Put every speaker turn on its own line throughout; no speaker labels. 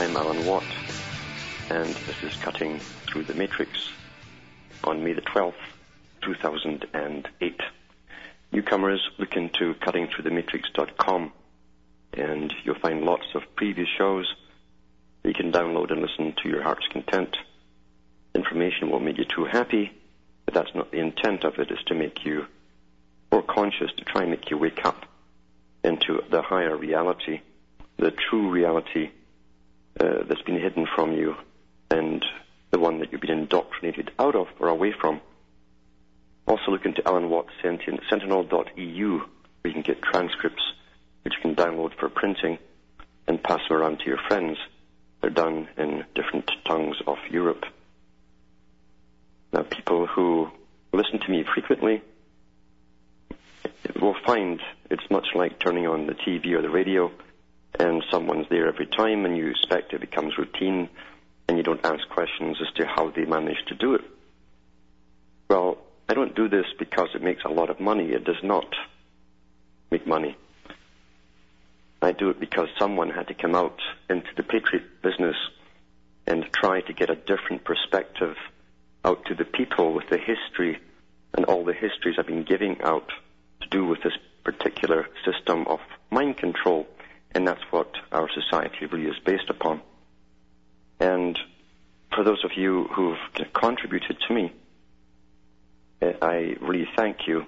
I'm Alan Watt, and this is Cutting Through the Matrix on May the 12th, 2008. Newcomers look into cuttingthroughthematrix.com and you'll find lots of previous shows that you can download and listen to your heart's content. Information won't make you too happy, but that's not the intent of it, is to make you more conscious, to try and make you wake up into the higher reality, the true reality uh, that's been hidden from you and the one that you've been indoctrinated out of or away from. Also look into Alan Watts Sentient, sentinel.eu where you can get transcripts which you can download for printing and pass them around to your friends. They're done in different tongues of Europe. Now people who listen to me frequently will find it's much like turning on the TV or the radio and someone's there every time and you expect it becomes routine and you don't ask questions as to how they manage to do it. Well, I don't do this because it makes a lot of money. It does not make money. I do it because someone had to come out into the patriot business and try to get a different perspective out to the people with the history and all the histories I've been giving out to do with this particular system of mind control. And that's what our society really is based upon. And for those of you who've contributed to me, eh, I really thank you.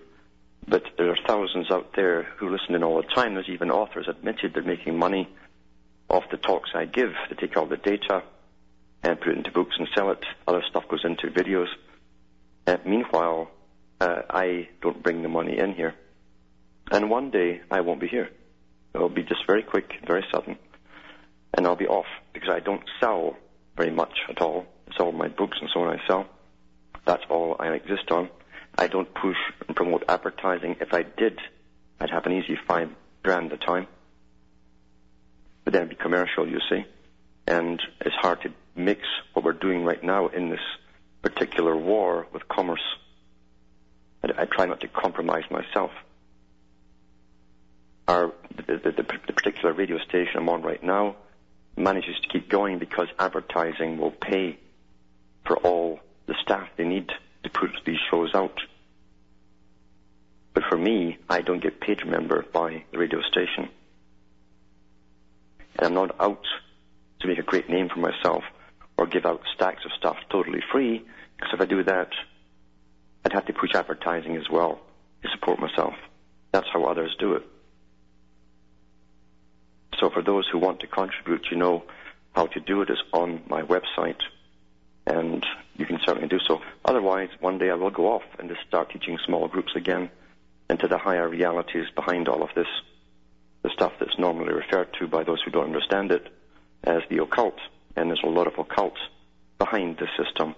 But there are thousands out there who listen in all the time. There's even authors admitted they're making money off the talks I give. They take all the data and put it into books and sell it. Other stuff goes into videos. Uh, meanwhile, uh, I don't bring the money in here. And one day I won't be here. It'll be just very quick, very sudden. And I'll be off because I don't sell very much at all. It's all my books and so on I sell. That's all I exist on. I don't push and promote advertising. If I did, I'd have an easy five grand a time. But then it'd be commercial, you see. And it's hard to mix what we're doing right now in this particular war with commerce. I, I try not to compromise myself. Our, the, the, the, particular radio station I'm on right now manages to keep going because advertising will pay for all the staff they need to put these shows out. But for me, I don't get paid, remember, by the radio station. And I'm not out to make a great name for myself or give out stacks of stuff totally free, because if I do that, I'd have to push advertising as well to support myself. That's how others do it. So for those who want to contribute, you know how to do it is on my website, and you can certainly do so. Otherwise, one day I will go off and just start teaching small groups again into the higher realities behind all of this, the stuff that's normally referred to by those who don't understand it as the occult. And there's a lot of occult behind the system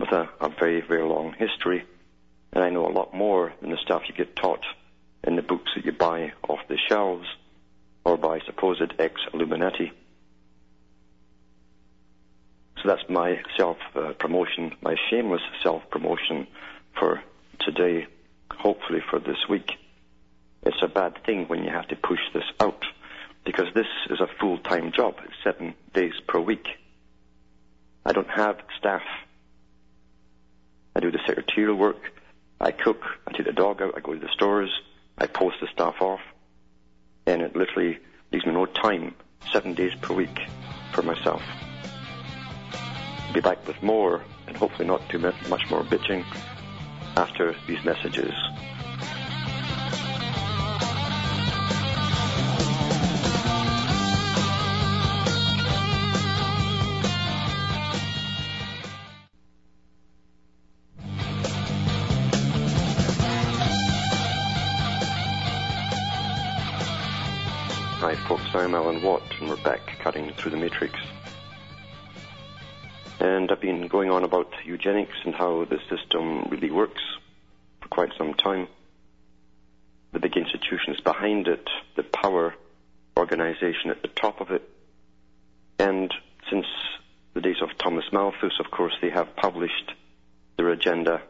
with a, a very, very long history. And I know a lot more than the stuff you get taught in the books that you buy off the shelves or by supposed ex-Illuminati. So that's my self-promotion, my shameless self-promotion for today, hopefully for this week. It's a bad thing when you have to push this out because this is a full-time job. Seven days per week. I don't have staff. I do the secretarial work. I cook. I take the dog out. I go to the stores. I post the stuff off. And it literally leaves me no time, seven days per week, for myself. Be back with more, and hopefully not too much more bitching, after these messages. I'm Alan Watt, and we're back cutting through the matrix. And I've been going on about eugenics and how the system really works for quite some time. The big institutions behind it, the power organization at the top of it. And since the days of Thomas Malthus, of course, they have published their agenda,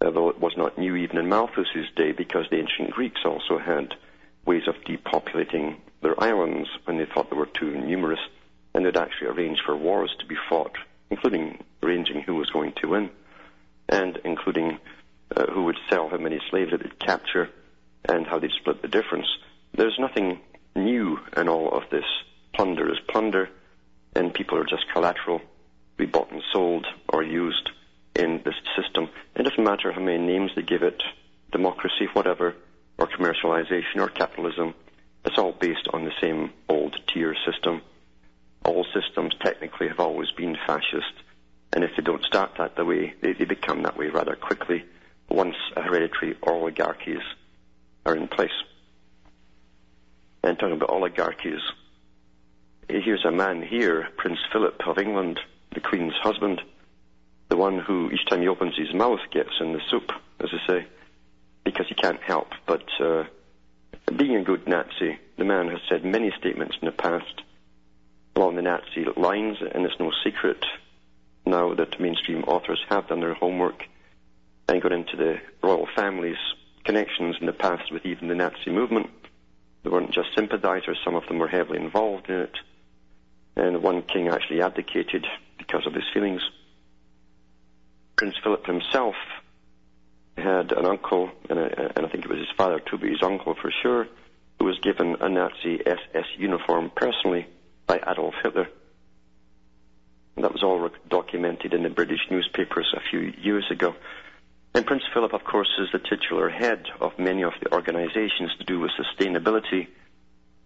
uh, although it was not new even in Malthus's day, because the ancient Greeks also had ways of depopulating their islands when they thought they were too numerous, and they'd actually arrange for wars to be fought, including arranging who was going to win, and including uh, who would sell how many slaves they'd capture, and how they'd split the difference. There's nothing new in all of this. Plunder is plunder, and people are just collateral, be bought and sold or used in this system. It doesn't matter how many names they give it, democracy, whatever, or commercialization or capitalism. It's all based on the same old tier system. All systems technically have always been fascist, and if they don't start that the way, they, they become that way rather quickly once hereditary oligarchies are in place. And talking about oligarchies, here's a man here, Prince Philip of England, the Queen's husband, the one who each time he opens his mouth gets in the soup, as they say, because he can't help but uh, being a good Nazi. The man has said many statements in the past along the Nazi lines, and it's no secret now that mainstream authors have done their homework and got into the royal family's connections in the past with even the Nazi movement. They weren't just sympathizers, some of them were heavily involved in it. And one king actually abdicated because of his feelings. Prince Philip himself had an uncle, and, a, and I think it was his father too, but his uncle for sure, who was given a Nazi SS uniform personally by Adolf Hitler. And that was all documented in the British newspapers a few years ago. And Prince Philip, of course, is the titular head of many of the organizations to do with sustainability,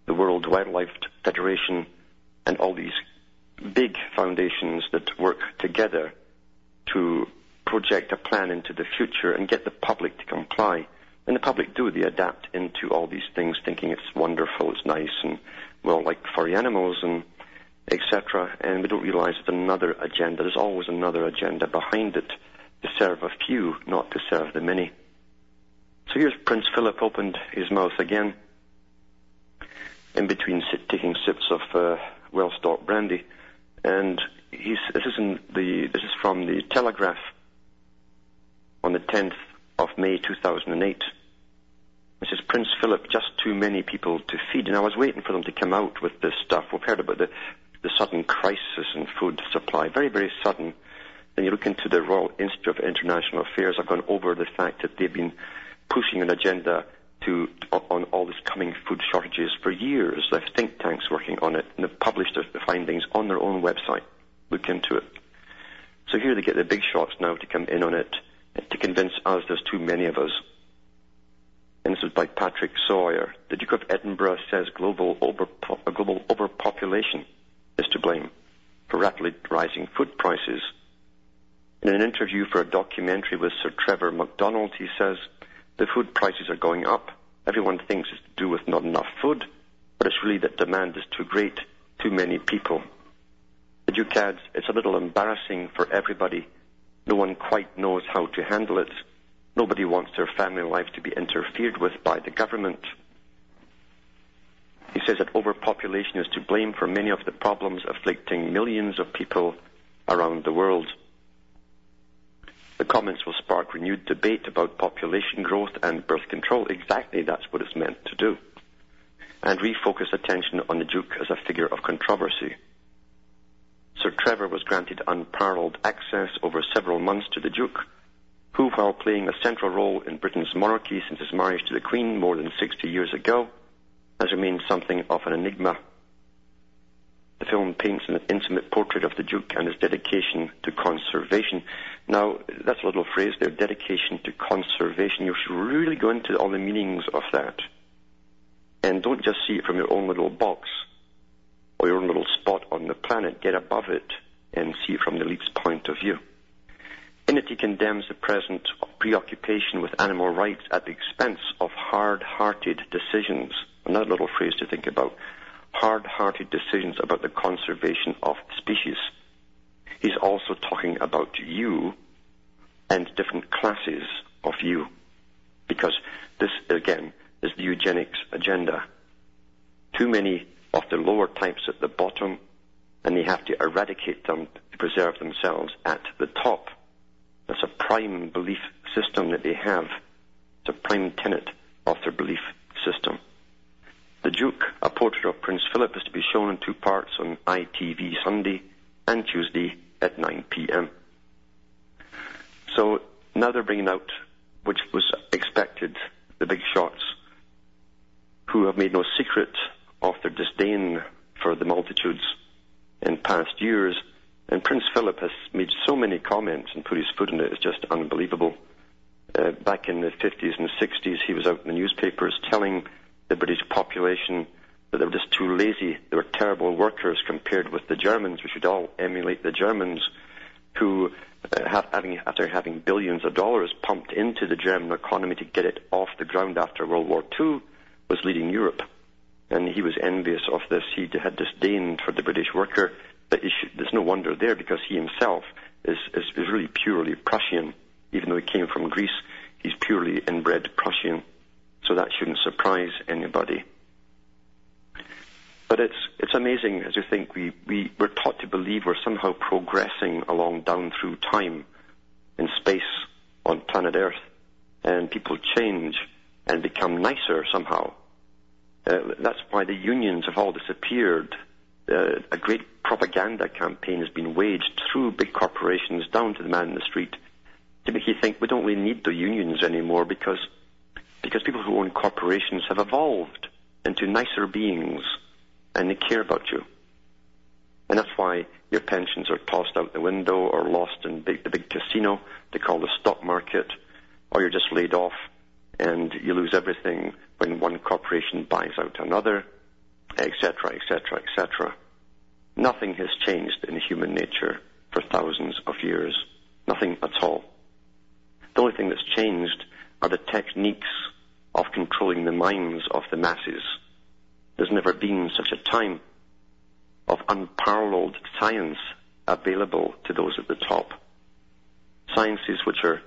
the World Wildlife Federation, and all these big foundations that work together to project a plan into the future and get the public to comply. And the public do, they adapt into all these things thinking it's wonderful, it's nice, and well, like furry animals and etc. And we don't realize there's another agenda. There's always another agenda behind it to serve a few, not to serve the many. So here's Prince Philip opened his mouth again in between taking sips of uh, well-stocked brandy, and he's, this is the this is from the Telegraph on the 10th of May 2008. This is Prince Philip, just too many people to feed. And I was waiting for them to come out with this stuff. We've heard about the, the sudden crisis in food supply, very, very sudden. Then you look into the Royal Institute of International Affairs, I've gone over the fact that they've been pushing an agenda to on all these coming food shortages for years. They have think tanks working on it, and they've published the findings on their own website. Look into it. So here they get the big shots now to come in on it to convince us there's too many of us. And this is by Patrick Sawer. The Duke of Edinburgh says global, overpo- global overpopulation is to blame for rapidly rising food prices. In an interview for a documentary with Sir Trevor McDonald, he says the food prices are going up. Everyone thinks it's to do with not enough food, but it's really that demand is too great, too many people. The Duke adds, it's a little embarrassing for everybody no one quite knows how to handle it. Nobody wants their family life to be interfered with by the government. He says that overpopulation is to blame for many of the problems afflicting millions of people around the world. The comments will spark renewed debate about population growth and birth control. Exactly that's what it's meant to do. And refocus attention on the Duke as a figure of controversy. Sir Trevor was granted unparalleled access over several months to the Duke, who, while playing a central role in Britain's monarchy since his marriage to the Queen more than 60 years ago, has remained something of an enigma. The film paints an intimate portrait of the Duke and his dedication to conservation. Now, that's a little phrase there, dedication to conservation. You should really go into all the meanings of that. And don't just see it from your own little box or your own little spot on the planet, get above it and see it from the elite's point of view. In it, he condemns the present preoccupation with animal rights at the expense of hard-hearted decisions another little phrase to think about, hard-hearted decisions about the conservation of species. He's also talking about you and different classes of you. Because this, again, is the eugenics agenda. Too many of the lower types at the bottom, and they have to eradicate them to preserve themselves at the top. That's a prime belief system that they have. It's a prime tenet of their belief system. The Duke, a portrait of Prince Philip, is to be shown in two parts on ITV Sunday and Tuesday at 9 p.m. So now they're bringing out, which was expected, the big shots, who have made no secret of their disdain for the multitudes in past years. And Prince Philip has made so many comments and put his foot in it, it's just unbelievable. Uh, back in the 50s and 60s, he was out in the newspapers telling the British population that they were just too lazy. They were terrible workers compared with the Germans. We should all emulate the Germans who, uh, having, after having billions of dollars pumped into the German economy to get it off the ground after World War II, was leading Europe. And he was envious of this. He had disdain for the British worker. But there's no wonder there because he himself is, is, is really purely Prussian. Even though he came from Greece, he's purely inbred Prussian. So that shouldn't surprise anybody. But it's it's amazing as you think we, we, we're taught to believe we're somehow progressing along down through time in space on planet Earth and people change and become nicer somehow. Uh, that's why the unions have all disappeared. Uh, a great propaganda campaign has been waged through big corporations down to the man in the street to make you think we don't really need the unions anymore because because people who own corporations have evolved into nicer beings and they care about you. And that's why your pensions are tossed out the window or lost in big, the big casino they call the stock market, or you're just laid off and you lose everything when one corporation buys out another, etc., etc., etc. Nothing has changed in human nature for thousands of years. Nothing at all. The only thing that's changed are the techniques of controlling the minds of the masses. There's never been such a time of unparalleled science available to those at the top. Sciences which are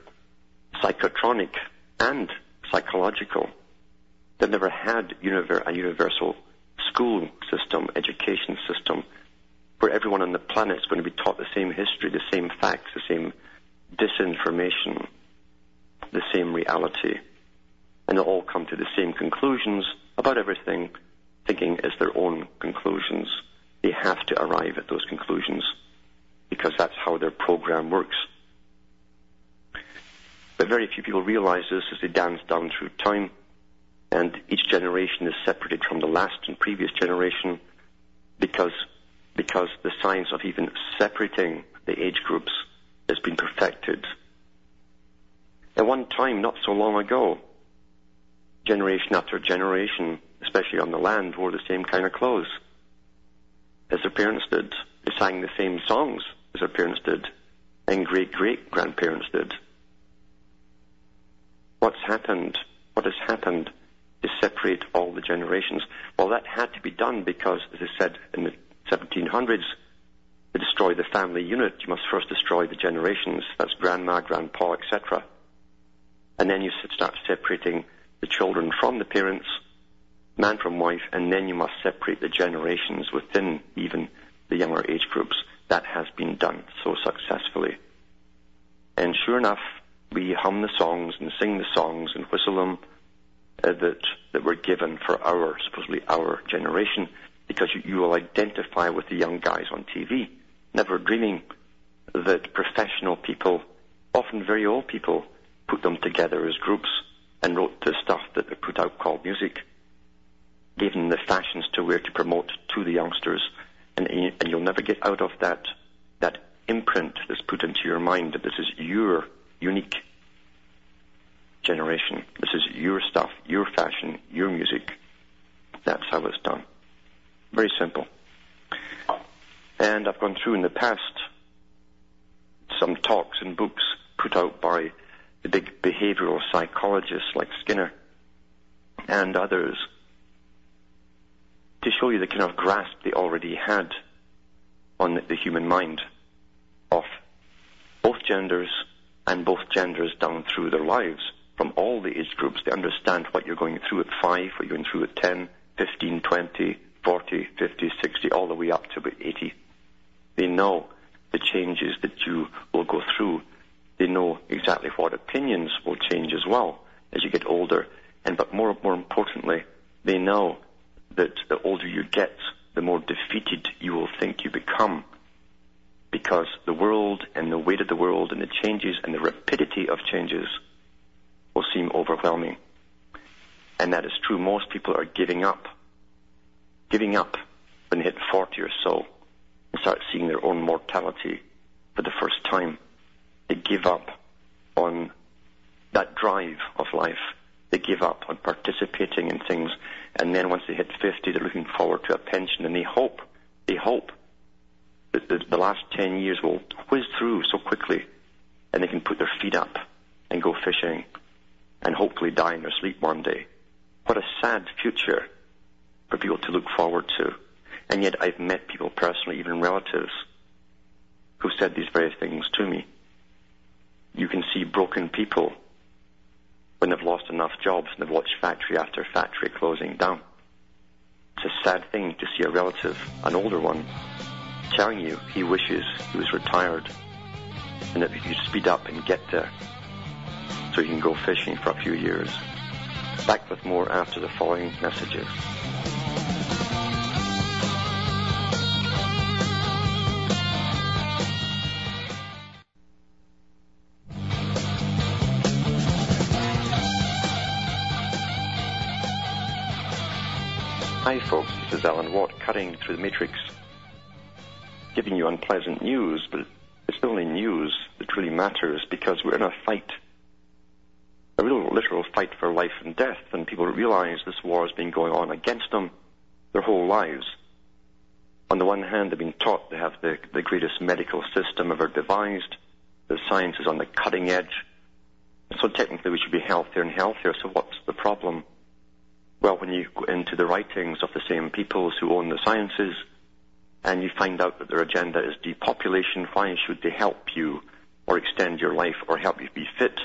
psychotronic and psychological. They've never had univer- a universal school system, education system, where everyone on the planet is going to be taught the same history, the same facts, the same disinformation, the same reality. And they'll all come to the same conclusions about everything, thinking as their own conclusions. They have to arrive at those conclusions because that's how their program works. But very few people realize this as they dance down through time, and each generation is separated from the last and previous generation because, because the science of even separating the age groups has been perfected. At one time, not so long ago, generation after generation, especially on the land, wore the same kind of clothes as their parents did. They sang the same songs as their parents did, and great great grandparents did. What's happened? What has happened is separate all the generations. Well, that had to be done because, as I said in the 1700s, to destroy the family unit, you must first destroy the generations. That's grandma, grandpa, etc. And then you start separating the children from the parents, man from wife, and then you must separate the generations within even the younger age groups. That has been done so successfully. And sure enough, we hum the songs and sing the songs and whistle them uh, that that were given for our supposedly our generation, because you, you will identify with the young guys on TV, never dreaming that professional people, often very old people, put them together as groups and wrote the stuff that they put out called music, gave them the fashions to wear to promote to the youngsters, and, and you'll never get out of that that imprint that's put into your mind that this is your unique generation. This is your stuff, your fashion, your music. That's how it's done. Very simple. And I've gone through in the past some talks and books put out by the big behavioral psychologists like Skinner and others to show you the kind of grasp they already had on the, human mind of both genders and both genders down through their lives from all the age groups. They understand what you're going through at 5, what you're going through at 10, 15, 20, 40, 50, 60, all the way up to about 80. They know the changes that you will go through. They know exactly what opinions will change as well as you get older. And but more, more importantly, they know that the older you get, the more defeated you will think you become. Because the world and the weight of the world and the changes and the rapidity of changes will seem overwhelming. And that is true. Most people are giving up. Giving up when they hit 40 or so and start seeing their own mortality for the first time. They give up on that drive of life. They give up on participating in things. And then once they hit 50, they're looking forward to a pension and they hope, they hope the, the last 10 years will whiz through so quickly and they can put their feet up and go fishing and hopefully die in their sleep one day. What a sad future for people to look forward to. And yet I've met people personally, even relatives, who said these very things to me. You can see broken people when they've lost enough jobs and they've watched factory after factory closing down. It's a sad thing to see a relative, an older one, telling you he wishes he was retired and that if you speed up and get there so he can go fishing for a few years. Back with more after the following messages. Hi folks, this is Alan Watt cutting through the matrix, giving you unpleasant news, but it's the only news that really matters because we're in a fight a real literal fight for life and death, and people realize this war has been going on against them their whole lives. On the one hand, they've been taught they have the, the greatest medical system ever devised, the science is on the cutting edge, so technically we should be healthier and healthier, so what's the problem? Well, when you go into the writings of the same peoples who own the sciences, and you find out that their agenda is depopulation, why should they help you or extend your life or help you be fit?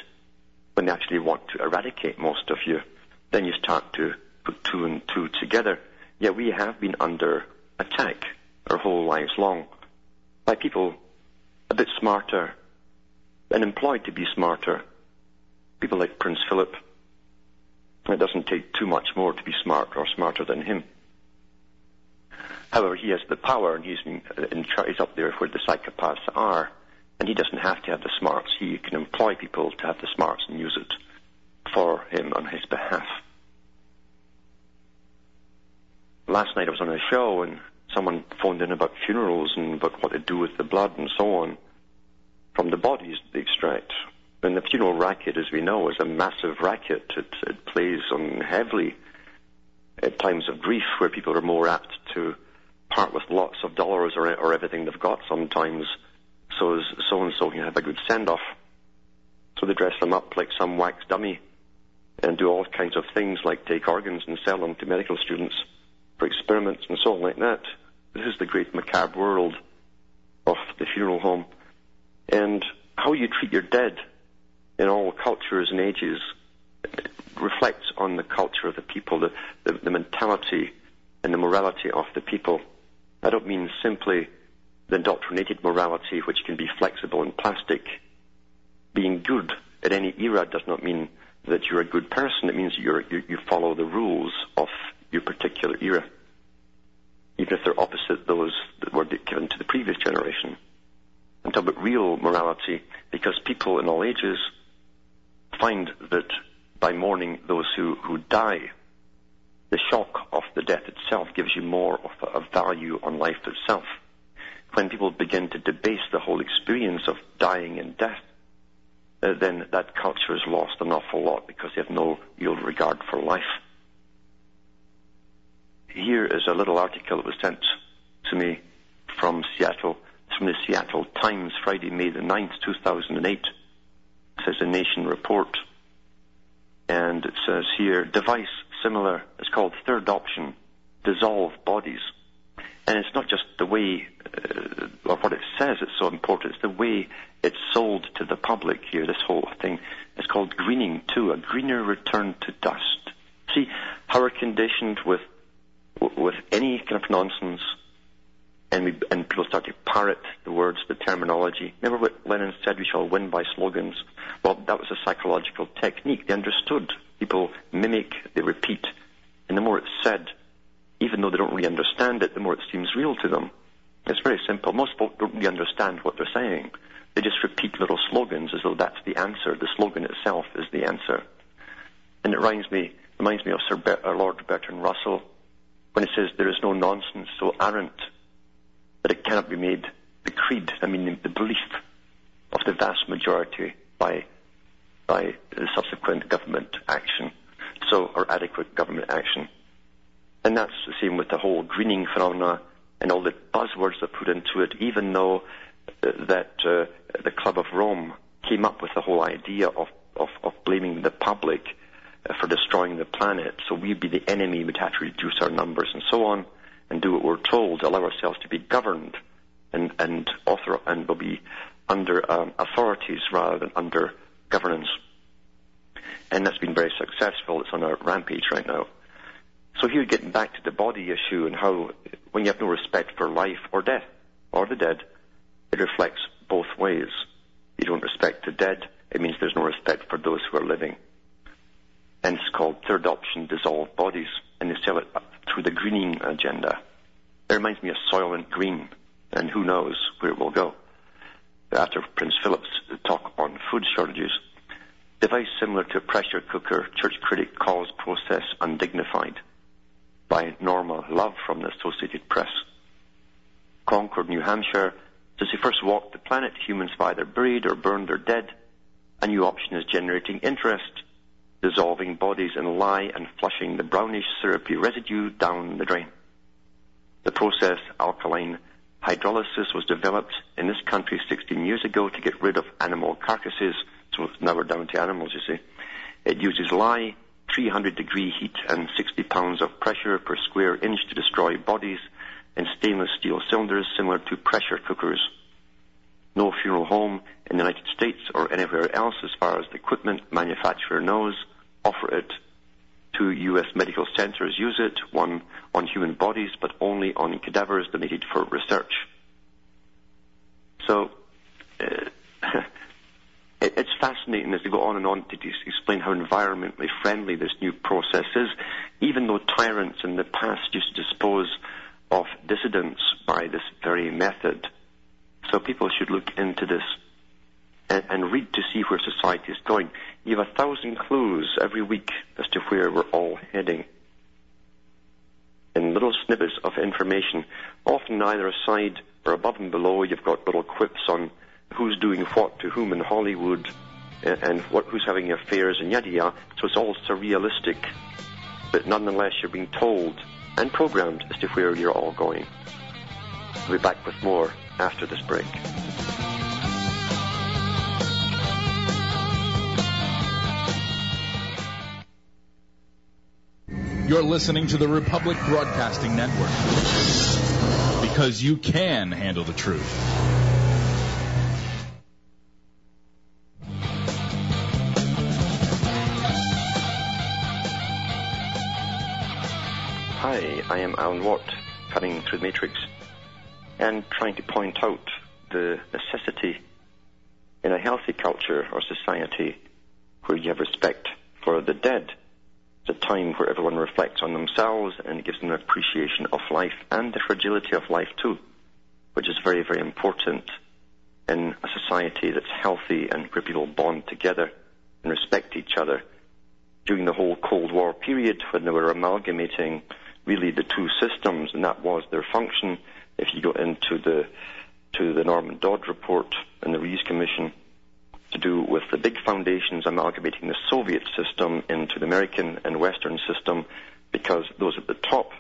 when they actually want to eradicate most of you, then you start to put two and two together. Yeah, we have been under attack our whole lives long by people a bit smarter and employed to be smarter. People like Prince Philip. It doesn't take too much more to be smart or smarter than him. However, he has the power and he's, in, he's up there where the psychopaths are. And he doesn't have to have the smarts. He can employ people to have the smarts and use it for him on his behalf. Last night I was on a show and someone phoned in about funerals and about what to do with the blood and so on from the bodies they extract. And the funeral racket, as we know, is a massive racket. It, it plays on heavily at times of grief where people are more apt to part with lots of dollars or, or everything they've got sometimes so as so and so can have a good send off. So they dress them up like some wax dummy and do all kinds of things like take organs and sell them to medical students for experiments and so on like that. This is the great macabre world of the funeral home. And how you treat your dead in all cultures and ages reflects on the culture of the people, the, the, the mentality and the morality of the people. I don't mean simply the indoctrinated morality which can be flexible and plastic. Being good at any era does not mean that you're a good person. It means you you, follow the rules of your particular era, even if they're opposite those that were given to the previous generation. I'm talking about real morality because people in all ages find that by mourning those who, who die, the shock of the death itself gives you more of a, value on life itself when people begin to debase the whole experience of dying and death, uh, then that culture has lost an awful lot because they have no real regard for life. Here is a little article that was sent to me from Seattle. From the Seattle Times, Friday, May the 9th, 2008. It says a nation report. And it says here, device similar, it's called third option, dissolve bodies. And it's not just the way, uh, or what it says it's so important, it's the way it's sold to the public here, this whole thing. It's called greening too, a greener return to dust. See how we're conditioned with, with any kind of nonsense, and, we, and people start to parrot the words, the terminology. Remember what Lenin said, we shall win by slogans? Well, that was a psychological technique. They understood. People mimic, they repeat. And the more it's said, even though they don't really understand it, the more it seems real to them. It's very simple. Most folk don't really understand what they're saying. They just repeat little slogans as though that's the answer. The slogan itself is the answer. And it reminds me, reminds me of Sir uh, Lord Bertrand Russell when he says there is no nonsense so arrant that it cannot be made the creed, I mean the belief of the vast majority by by subsequent government action, so or adequate government action. And that's the same with the whole greening phenomena and all the buzzwords that put into it, even though uh, that uh, the Club of Rome came up with the whole idea of, of, of blaming the public uh, for destroying the planet. So we'd be the enemy, we'd have to reduce our numbers and so on, and do what we're told, allow ourselves to be governed and, and author, and we'll be under um, authorities rather than under governance. And that's been very successful. It's on a rampage right now. So here, getting back to the body issue and how, when you have no respect for life or death or the dead, it reflects both ways. You don't respect the dead, it means there's no respect for those who are living. And it's called third option dissolved bodies, and they sell it through the greening agenda. It reminds me of Soylent Green, and who knows where it will go. After Prince Philip's talk on food shortages, device similar to a pressure cooker, church critic calls process undignified by Norma Love from the Associated Press. Concord, New Hampshire. Since he first walked the planet, humans have either buried or burned or dead. A new option is generating interest, dissolving bodies in lye and flushing the brownish syrupy residue down the drain. The process, alkaline hydrolysis, was developed in this country 16 years ago to get rid of animal carcasses. So now we're down to animals, you see. It uses lye, 300 degree heat and 60 pounds of pressure per square inch to destroy bodies in stainless steel cylinders similar to pressure cookers. No funeral home in the United States or anywhere else, as far as the equipment manufacturer knows, offer it. Two U.S. medical centers use it, one on human bodies, but only on cadavers donated for research. So, uh, it's fascinating as they go on and on to explain how environmentally friendly this new process is, even though tyrants in the past used to dispose of dissidents by this very method. So people should look into this and, and read to see where society is going. You have a thousand clues every week as to where we're all heading. In little snippets of information, often either aside or above and below, you've got little quips on who's doing what to whom in Hollywood and what, who's having affairs and yada yada. So it's all surrealistic, but nonetheless you're being told and programmed as to where you're all going. We'll be back with more after this break.
You're listening to the Republic Broadcasting Network because you can handle the truth.
Hi, I am Alan Watt, cutting through the matrix and trying to point out the necessity in a healthy culture or society where you have respect for the dead. It's a time where everyone reflects on themselves and gives them an appreciation of life and the fragility of life too, which is very, very important in a society that's healthy and where people bond together and respect each other. During the whole Cold War period, when they were amalgamating really the two systems, and that was their function. If you go into the to the Norman Dodd report and the Reece Commission, to do with the big foundations amalgamating the Soviet system into the American and Western system, because those at the top,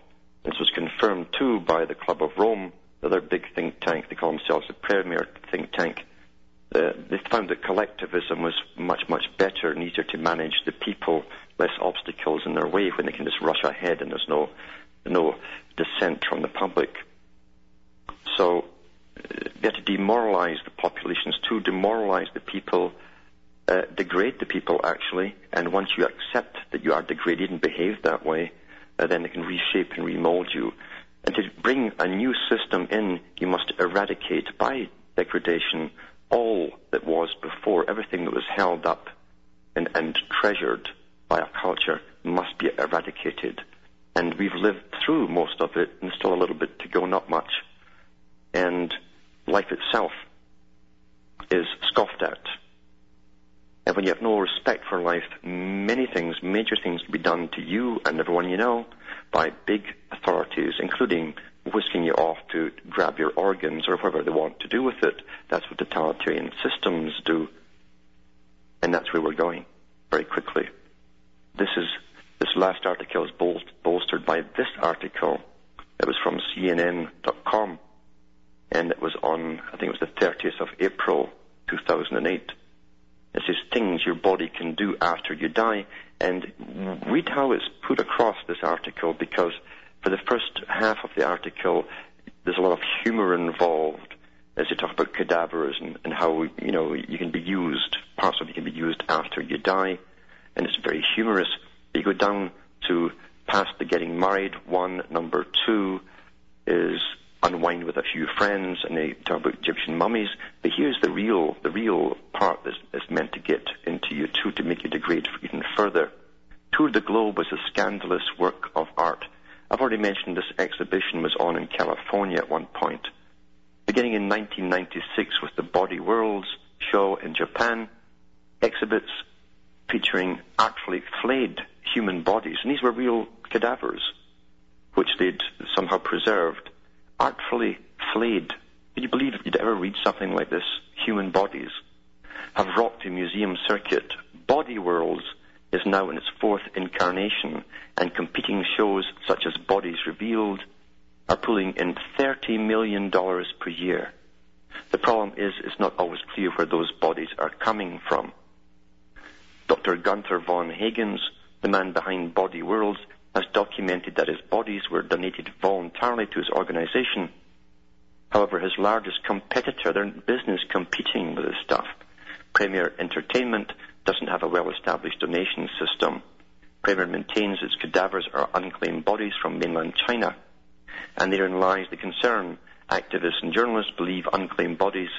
this was confirmed too by the Club of Rome, the other big think tank, they call themselves the premier think tank. Uh, they found that collectivism was much, much better and easier to manage the people, less obstacles in their way when they can just rush ahead and there's no no dissent from the public. So they had to demoralize the populations to demoralize the people, uh, degrade the people actually, and once you accept that you are degraded and behave that way, uh, then they can reshape and remold you. And to bring a new system in, you must eradicate by degradation all that was before, everything that was held up and, and treasured by a culture must be eradicated. And we've lived through most of it and still a little bit to go, not much. And life itself is scoffed at. And when you have no respect for life, many things, major things can be done to you and everyone you know by big authorities, including whisking you off to grab your organs or whatever they want to do with it. That's what totalitarian systems do. And that's where we're going very quickly. This is this last article is bol- bolstered by this article. It was from CNN.com, and it was on I think it was the 30th of April 2008. It says things your body can do after you die, and read how it's put across this article because for the first half of the article, there's a lot of humor involved as you talk about cadavers and, and how you know you can be used. Parts of it can be used after you die, and it's very humorous. You go down to past the getting married one. Number two is unwind with a few friends, and they talk about Egyptian mummies. But here's the real, the real part that's, that's meant to get into you too, to make you degrade even further. Tour the Globe was a scandalous work of art. I've already mentioned this exhibition was on in California at one point. Beginning in 1996 with the Body Worlds show in Japan, exhibits featuring actually flayed human bodies, and these were real cadavers, which they'd somehow preserved, artfully flayed. Can you believe you'd ever read something like this? Human bodies have rocked the museum circuit. Body Worlds is now in its fourth incarnation, and competing shows such as Bodies Revealed are pulling in $30 million per year. The problem is it's not always clear where those bodies are coming from. Dr. Gunther von Hagens, the man behind Body Worlds, has documented that his bodies were donated voluntarily to his organization. However, his largest competitor, they're in business competing with his stuff, Premier Entertainment, doesn't have a well-established donation system. Premier maintains its cadavers are unclaimed bodies from mainland China. And therein lies the concern. Activists and journalists believe unclaimed bodies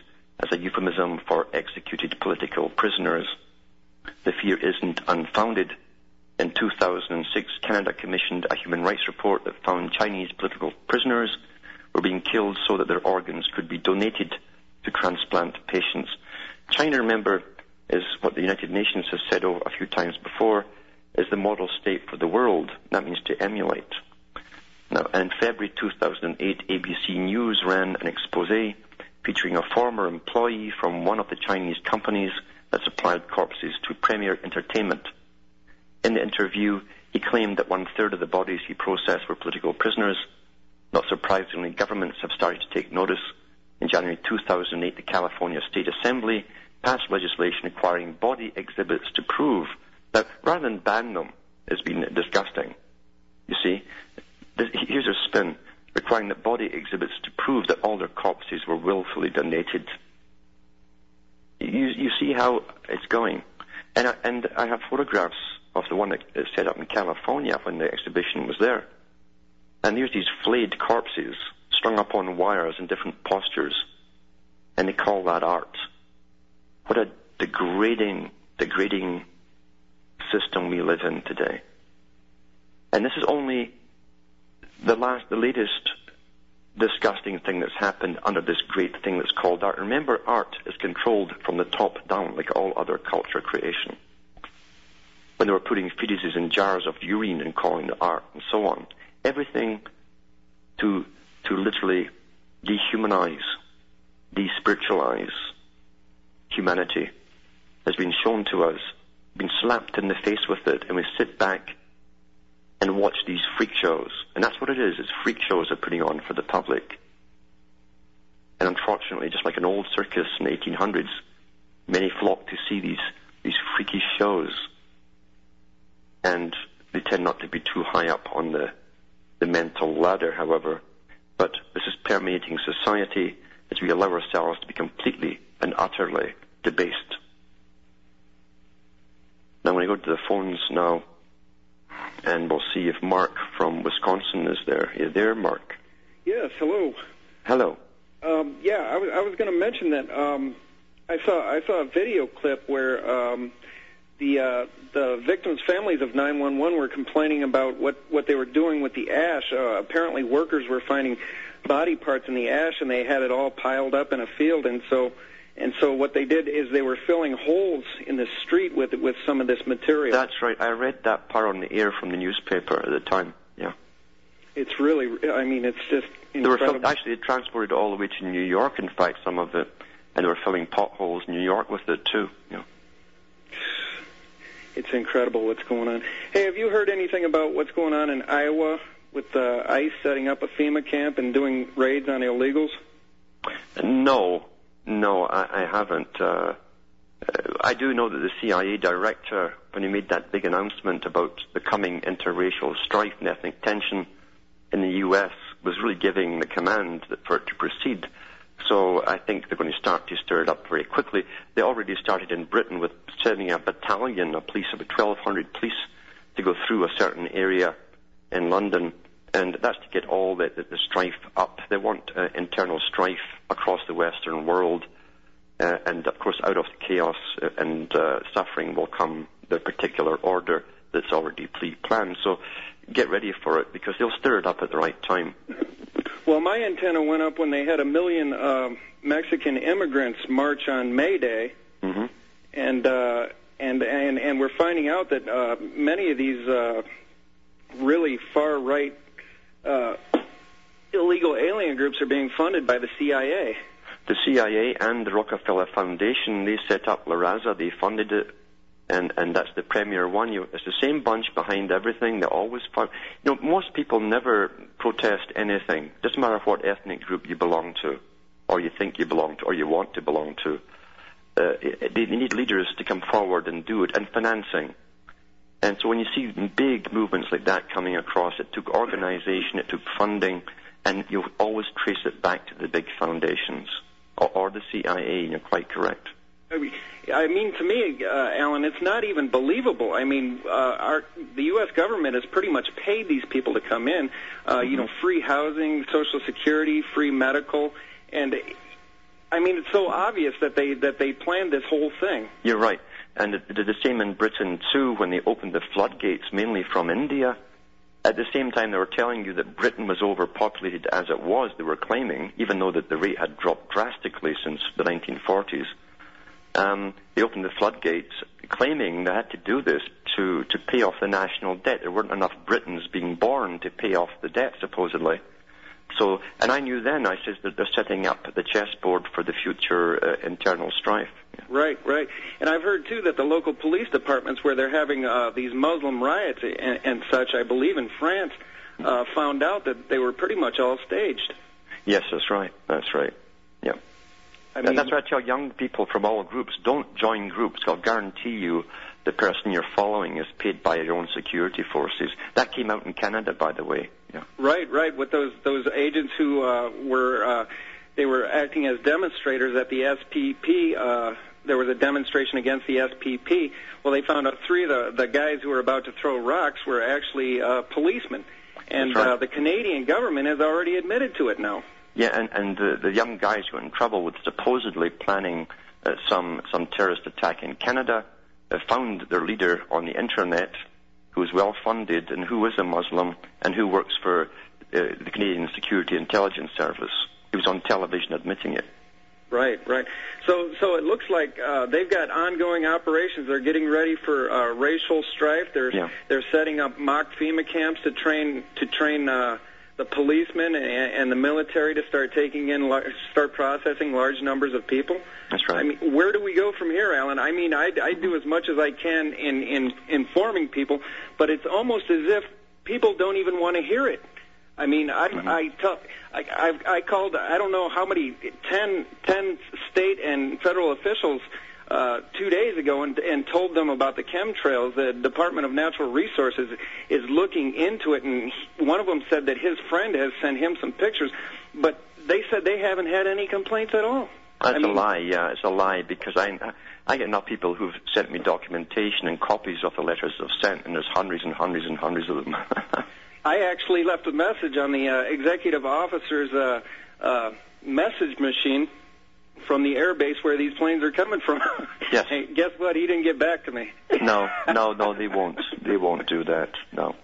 as a euphemism for executed political prisoners. The fear isn't unfounded. In 2006, Canada commissioned a human rights report that found Chinese political prisoners were being killed so that their organs could be donated to transplant patients. China, remember, is what the United Nations has said a few times before, is the model state for the world. That means to emulate. Now, in February 2008, ABC News ran an expose featuring a former employee from one of the Chinese companies that supplied corpses to Premier Entertainment. In the interview, he claimed that one third of the bodies he processed were political prisoners. Not surprisingly, governments have started to take notice. In January 2008, the California State Assembly passed legislation requiring body exhibits to prove that rather than ban them it's been disgusting, you see, here's a spin requiring that body exhibits to prove that all their corpses were willfully donated. You, you see how it's going. And I, and I have photographs of the one that is set up in California when the exhibition was there. And there's these flayed corpses strung up on wires in different postures. And they call that art. What a degrading, degrading system we live in today. And this is only the last, the latest disgusting thing that's happened under this great thing that's called art. Remember, art is controlled from the top down, like all other culture creation. When they were putting fetuses in jars of urine and calling it art and so on, everything to to literally dehumanize, despiritualize, humanity has been shown to us, been slapped in the face with it, and we sit back and watch these freak shows. And that's what it is, it's freak shows they're putting on for the public. And unfortunately, just like an old circus in the 1800s, many flock to see these, these freaky shows. And they tend not to be too high up on the, the mental ladder, however. But this is permeating society as we allow ourselves to be completely and utterly debased. Now, I'm going to go to the phones now, and we'll see if Mark from Wisconsin is there. Are you there, Mark?
Yes, hello.
Hello.
Um, yeah, I was, I was going to mention that um, I saw I saw a video clip where um, the uh, the victims' families of 911 were complaining about what what they were doing with the ash. Uh, apparently, workers were finding body parts in the ash, and they had it all piled up in a field, and so. And so what they did is they were filling holes in the street with with some of this material.
That's right. I read that part on the air from the newspaper at the time. Yeah.
It's really, I mean, it's just
They were
incredible.
actually they transported all the way to New York. In fact, some of it, and they were filling potholes in New York with it too. Yeah.
It's incredible what's going on. Hey, have you heard anything about what's going on in Iowa with uh, ICE setting up a FEMA camp and doing raids on illegals?
No, no, I, I haven't. Uh, uh, I do know that the CIA director, when he made that big announcement about the coming interracial strife and ethnic tension in the U.S., was really giving the command that for it to proceed. So I think they're going to start to stir it up very quickly. They already started in Britain with sending a battalion a police, about 1,200 police, to go through a certain area in London, and that's to get all the, the, the strife up. They want uh, internal strife across the Western world, uh, and of course, out of the chaos uh, and uh, suffering will come the particular order that's already pre-planned. So get ready for it because they'll stir it up at the right time.
Well, my antenna went up when they had a million uh, Mexican immigrants march on May Day,
hmm
and uh, and and and we're finding out that uh, many of these uh, really far right uh, illegal alien groups are being funded by the CIA.
The CIA and the Rockefeller Foundation, they set up La Raza, they funded it, and, and that's the premier one. You, it's the same bunch behind everything. They always. You know, most people never protest anything. Doesn't matter what ethnic group you belong to, or you think you belong to, or you want to belong to. Uh, they need leaders to come forward and do it, and financing. And so when you see big movements like that coming across, it took organization, it took funding, and you always trace it back to the big foundations or, or the CIA. You're quite correct.
I mean, to me, uh, Alan, it's not even believable. I mean, uh, our the U.S. government has pretty much paid these people to come in. Uh, You know, free housing, Social Security, free medical, and I mean, it's so obvious that they that they planned this whole thing.
You're right. And it did the same in Britain too when they opened the floodgates, mainly from India. At the same time, they were telling you that Britain was overpopulated as it was. They were claiming, even though that the rate had dropped drastically since the 1940s. Um, they opened the floodgates, claiming they had to do this to to pay off the national debt. There weren't enough Britons being born to pay off the debt, supposedly. So, and I knew then. I said that they're setting up the chessboard for the future uh, internal strife.
Right, right. And I've heard too that the local police departments, where they're having uh, these Muslim riots and, and such, I believe in France, uh, found out that they were pretty much all staged.
Yes, that's right. That's right.
I
And
mean,
that's why I tell young people from all groups, don't join groups. I'll guarantee you the person you're following is paid by your own security forces. That came out in Canada, by the way. Yeah.
Right, right. With those those agents who uh, were uh, they were acting as demonstrators at the SPP. Uh, there was a demonstration against the SPP. Well, they found out three of the the guys who were about to throw rocks were actually uh, policemen, and
right.
uh, the Canadian government has already admitted to it now.
Yeah, and, and the, the young guys who are in trouble with supposedly planning uh, some, some terrorist attack in Canada uh, found their leader on the internet who is well funded and who is a Muslim and who works for uh, the Canadian Security Intelligence Service. He was on television admitting it.
Right, right. So, so it looks like uh, they've got ongoing operations. They're getting ready for uh, racial strife. They're
Yeah.
they're setting up mock FEMA camps to train to train uh, the policemen and, and the military to start taking in start processing large numbers of people.
That's right.
I mean, where do we go from here, Alan? I mean, I, I do as much as I can in, in informing people, but it's almost as if people don't even want to hear it. I mean, I, mm-hmm. I, tell, I, I've, I called, I don't know how many, 10, 10 state and federal officials uh, two days ago and, and told them about the chemtrails. The Department of Natural Resources is looking into it, and he, one of them said that his friend has sent him some pictures, but they said they haven't had any complaints at all.
That's
I mean-
a lie. Yeah, it's a lie because I I get enough people who've sent me documentation and copies of the letters they've sent, and there's hundreds and hundreds and hundreds of them.
I actually left a message on the uh, executive officer's uh, uh, message machine from the air base where these planes are coming from.
Yes.
hey, guess what? He didn't get back to me.
no, no, no, they won't. They won't do that. No.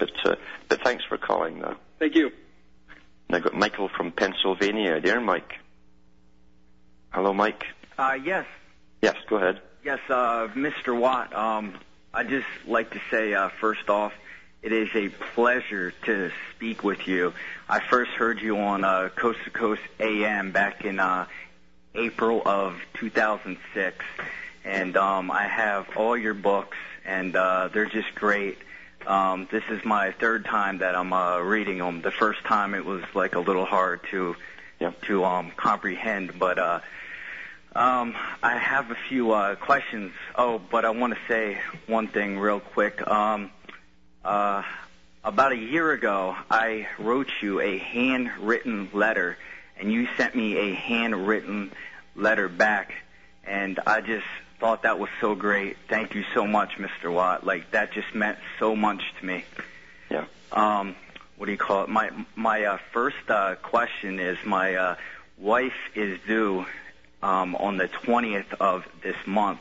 But uh, but thanks for calling. Though.
Thank you.
And I got Michael from Pennsylvania. There, Mike. Hello, Mike.
Uh, yes,
Yes, go ahead.
yes, uh, Mr. Watt. Um, I just like to say, uh, first off, it is a pleasure to speak with you. I first heard you on uh, Coast to Coast AM back in uh, April of 2006, and um, I have all your books, and uh, they're just great. Um, this is my third time that I'm uh, reading them. The first time it was like a little hard to
Yeah.
to um, comprehend, but uh, um, I have a few uh, questions. Oh, but I want to say one thing real quick. Um, uh, about a year ago, I wrote you a handwritten letter, and you sent me a handwritten letter back, and I just thought that was so great. Thank you so much, Mr. Watt. Like that just meant so much to me.
Yeah.
Um, what do you call it? My my uh, first uh, question is my uh, wife is due um, on the 20th of this month,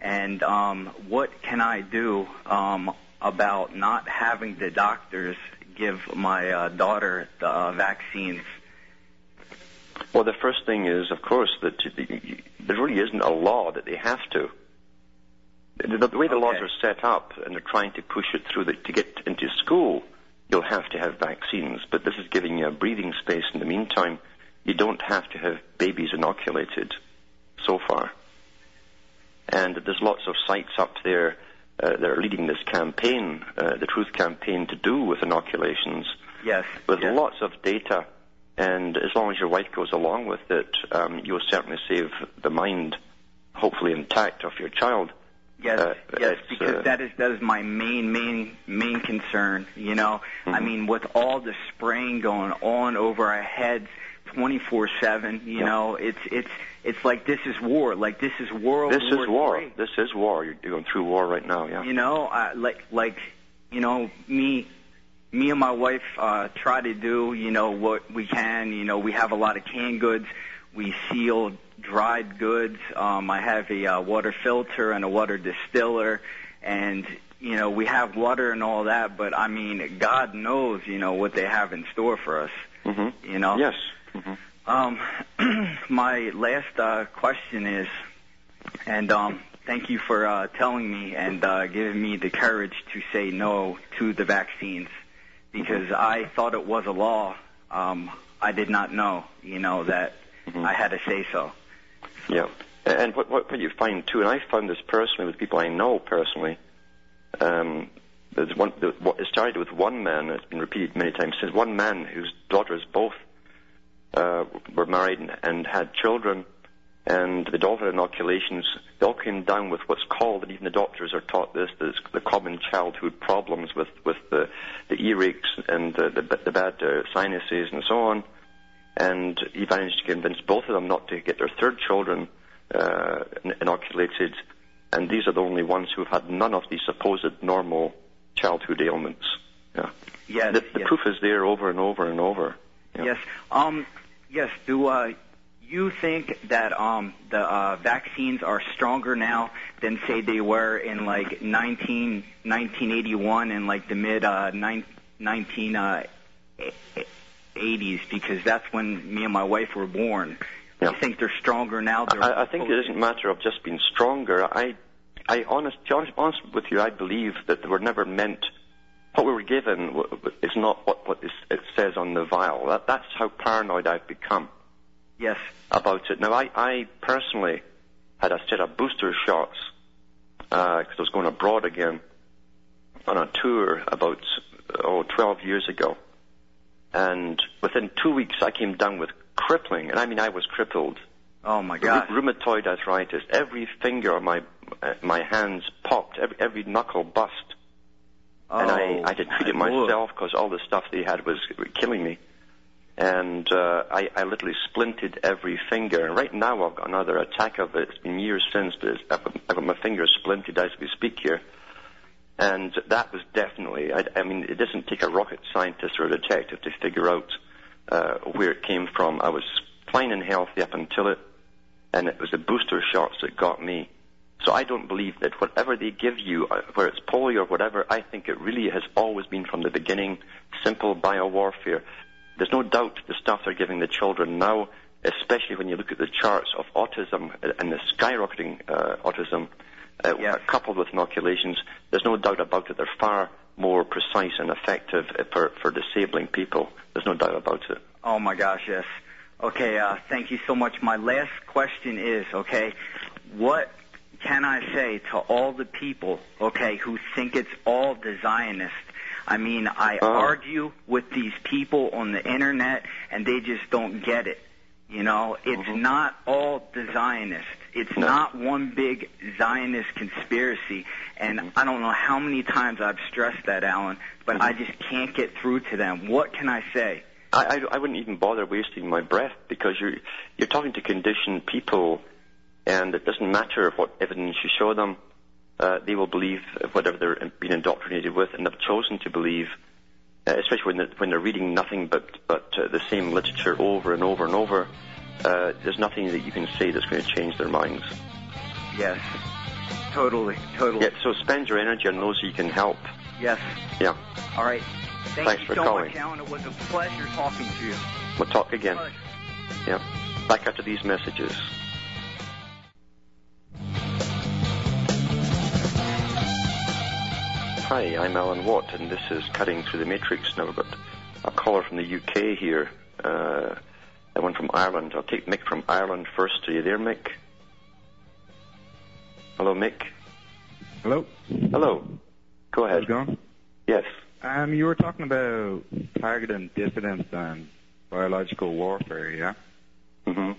and um, what can I do um, about not having the doctors give my uh, daughter the uh, vaccines?
Well, the first thing is, of course, that there really isn't a law that they have to. The, the way the laws are set up, and they're trying to push it through the, to get into school, you'll have to have vaccines. But this is giving you a breathing space in the meantime. You don't have to have babies inoculated so far. And there's lots of sites up there uh, that are leading this campaign, uh, the Truth Campaign, to do with inoculations
Yes.
with
yes.
lots of data, and as long as your wife goes along with it, um, you'll certainly save the mind, hopefully intact, of your child.
Yes,
Uh,
yes, because
uh,
that is that is my main main main concern. You know, I
Mhm.
mean, with all the spraying going on over our heads, twenty four seven. You
Yeah.
know, it's it's it's like this is war. Like this is World
This
War
is war.
III.
This is war. You're going through war right now. Yeah.
You know, I, like like you know me. Me and my wife uh, try to do, you know, what we can. You know, we have a lot of canned goods. We seal dried goods. Um, I have a uh, water filter and a water distiller, and you know, we have water and all that. But I mean, God knows, you know, what they have in store for us.
hmm
You know.
Yes. hmm
Um, my last uh, question is, and um, thank you for uh, telling me and uh, giving me the courage to say no to the vaccines because I thought it was a law. Um, I did not know, you know, that
Mhm.
I had to say so.
Yeah. And what, what, what you find too, and I found this personally with people I know personally. Um, there's one. It started with one man. It's been repeated many times since. One man whose daughters both uh, were married and, and had children, and the daughter inoculations. They all came down with what's called, and even the doctors are taught this, this the common childhood problems with with the the earaches and the the, the bad uh, sinuses and so on and he managed to convince both of them not to get their third children uh, inoculated, and these are the only ones who've had none of these supposed normal childhood ailments. Yeah.
Yes,
The, the
yes,
proof is there over and over and over. Yeah.
yes. Um, yes. Do uh, you think that um, the uh, vaccines are stronger now than say they were in like 19, 1981 and like the mid uh, nine, 19 uh, 80s? Because that's when me and my wife were born.
Yeah.
You think they're stronger now? They're
I, I think it isn't a matter of just being stronger. I, I honest, to be honest, with you, I believe that they were never meant. What we were given w- w- is not what, what it says on the vial. That, that's how paranoid I've become.
Yes.
about it. Now, I, I personally had a set of booster shots because I was going abroad again on a tour about oh 12 years ago, and within two weeks I came down with crippling, and I mean I was crippled
Oh my gosh.
Rheumatoid arthritis. Every finger on my uh, my hands popped. Every, every knuckle bust.
Oh,
and I, I didn't treat it myself because all the stuff they had was killing me. And uh, I, I literally splinted every finger. And right now I've got another attack of it. It's been years since, but I've, got, I've got my fingers splinted as we speak here. And that was definitely, I, I mean, it doesn't take a rocket scientist or a detective to figure out uh, where it came from. I was fine and healthy up until it, and it was the booster shots that got me. So I don't believe that whatever they give you, uh, whether it's polio or whatever, I think it really has always been from the beginning simple biowarfare. There's no doubt the stuff they're giving the children now, especially when you look at the charts of autism and the skyrocketing uh, autism, uh, coupled with inoculations, there's no doubt about it. They're far more precise and effective uh, for, for disabling people. There's no doubt about it.
Oh my gosh, yes. Okay, uh, thank you so much. My last question is, okay, what can I say to all the people, okay, who think it's all the Zionist? I mean, I
Oh.
argue with these people on the internet and they just don't get it. You know, it's uh-huh. not all the Zionist. It's
No.
not one big Zionist conspiracy. And mm-hmm. I don't know how many times I've stressed that, Alan, but I mm-hmm. just can't get through to them. What can I say?
I, I, I wouldn't even bother wasting my breath because you're you're talking to conditioned people, and it doesn't matter what evidence you show them. Uh, they will believe whatever they're being indoctrinated with, and they've chosen to believe, uh, especially when they're, when they're reading nothing but but uh, the same literature over and over and over. Uh, there's nothing that you can say that's going to change their minds.
Yes. Totally, totally.
Yeah, so spend your energy on those you can help.
Yes.
Yeah,
All right. Thank
Thanks
you
for
so
calling.
much, Alan. It was a pleasure talking to you.
we'll talk again. Yeah, back after these messages. Hi, I'm Alan Watt, and this is Cutting Through the Matrix. Now we've got a caller from the UK here, uh, and one from Ireland. I'll take Mick from Ireland first. Are you there, Mick? Hello, Mick.
Hello.
Hello. Go
How's
ahead.
it going?
Yes.
Um, you were talking about targeting dissidents and biological warfare, yeah?
Mm-hmm.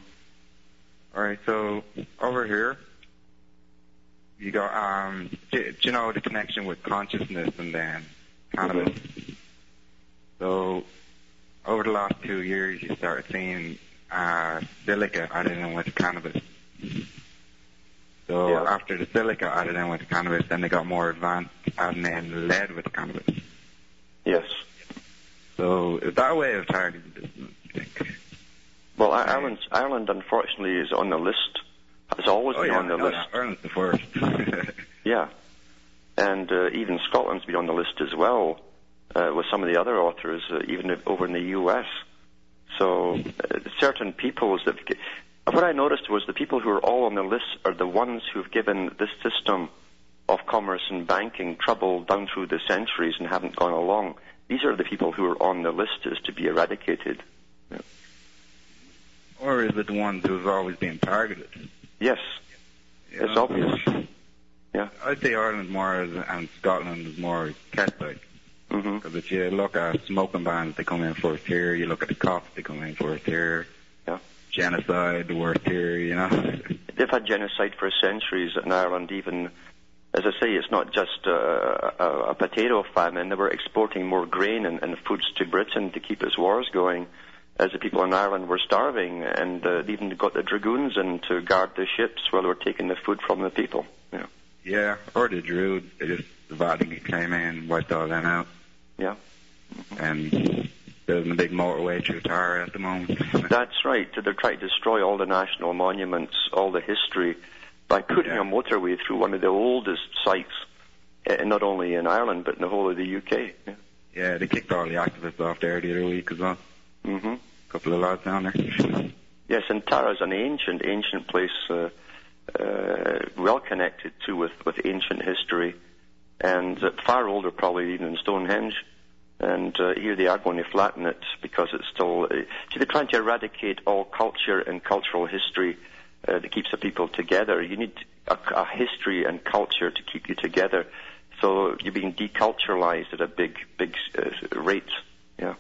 All right. So over here, you got um, you know the connection with consciousness and then cannabis? So over the last two years, you started seeing uh, silica added in with cannabis. So
Yeah.
after the silica added in with cannabis, then they got more advanced adding in lead with cannabis.
Yes.
So is that a way of targeting dissidents? you think?
Well, Ireland, Ireland, unfortunately, is on the list. Has always
Oh
been
yeah,
on the
no,
list.
no, Ireland's the first.
Yeah, and uh, even Scotland's been on the list as well, uh, with some of the other authors, uh, even if- over in the U.S. So uh, certain peoples that what I noticed was the people who are all on the list are the ones who've given this system of commerce and banking trouble down through the centuries and haven't gone along. These are the people who are on the list as to be eradicated.
or is it the ones who's always being targeted?
Yes,
You
it's obvious. Yeah.
I'd say Ireland more as, and Scotland is more Catholic.
hmm
Because if you look at smoking bans, they come in first here. You look at the cops, they come in first here.
Yeah.
Genocide, the worst here, you know.
They've had genocide for centuries in Ireland. Even, as I say, it's not just uh, a, a potato famine. They were exporting more grain and, and foods to Britain to keep its wars going, as the people in Ireland were starving, and uh, they even got the dragoons in to guard the ships while they were taking the food from the people. Yeah,
yeah, or the Druids. They just, the Vatican came in, wiped all them out.
yeah.
And building a big motorway through Tara at the moment.
That's right. They're trying to destroy all the national monuments, all the history, by putting
Yeah.
a motorway through one of the oldest sites, uh, not only in Ireland but in the whole of the UK. Yeah.
yeah, they kicked all the activists off there the other week as well.
Hmm
couple of lads down there.
Yes, and Tara's an ancient, ancient place, uh, uh, well connected too with, with ancient history, and uh, far older probably even than Stonehenge. And uh, here they are going to flatten it because it's still. Uh, see, they're trying to eradicate all culture and cultural history uh, that keeps the people together. You need a, a history and culture to keep you together. So you're being deculturalized at a big, big uh, rate. Yeah.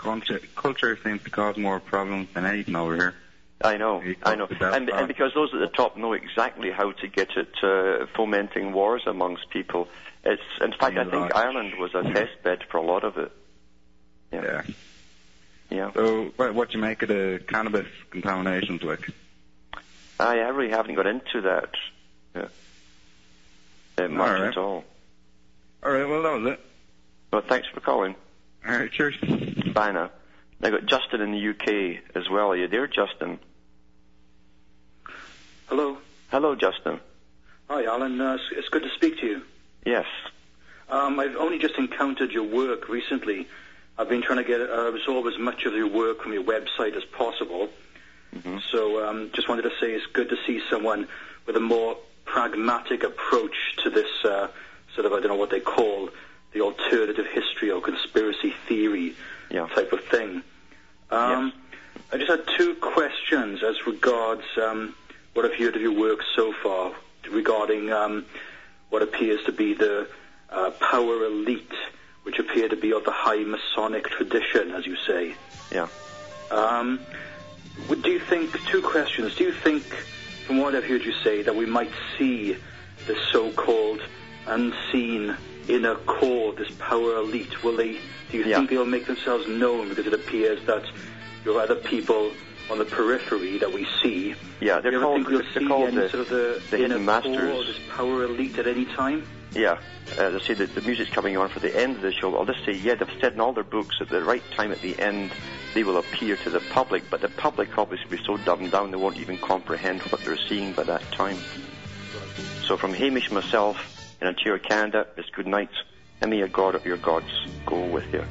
Culture, culture seems to cause more problems than anything over here.
I know, I know, and, and because those at the top know exactly how to get it uh, fomenting wars amongst people. It's in fact, I think Ireland was a test bed for a lot of it.
Yeah.
Yeah,
So what what you make of the cannabis contaminations like?
I, I really haven't got into that yeah. uh, much
All right.
at all.
All right, well that was it.
But thanks for calling.
All right, cheers.
Bye now. I got Justin in the UK as well. Are you there, Justin?
Hello.
Hello, Justin.
Hi, Alan. Uh, it's, good to speak to you.
Yes.
Um, I've only just encountered your work recently. I've been trying to get uh, absorb as much of your work from your website as possible. So, um, just wanted to say it's good to see someone with a more pragmatic approach to this uh, sort of I don't know what they call the alternative history or conspiracy theory
Yeah.
type of thing. Um, I just had two questions as regards um, what I've heard of your work so far regarding um, what appears to be the uh, power elite, which appear to be of the high Masonic tradition, as you say.
Yeah.
Um, do you think, two questions, do you think, from what I've heard you say, that we might see the so-called unseen inner core, this power elite? Will they, do you
Yeah.
think they'll make themselves known because it appears that there are other people on the periphery that we see?
Yeah, they're
you
called,
we'll
they're called the,
sort of the,
the
inner
hidden masters.
this power elite at any time?
Yeah, uh, they say that the music's coming on for the end of the show. I'll just say, yeah, they've said in all their books at the right time at the end they will appear to the public, but the public obviously will be so dumbed down they won't even comprehend what they're seeing by that time. So from Hamish myself in Ontario, Canada, it's good night, and may your God of your gods go with you.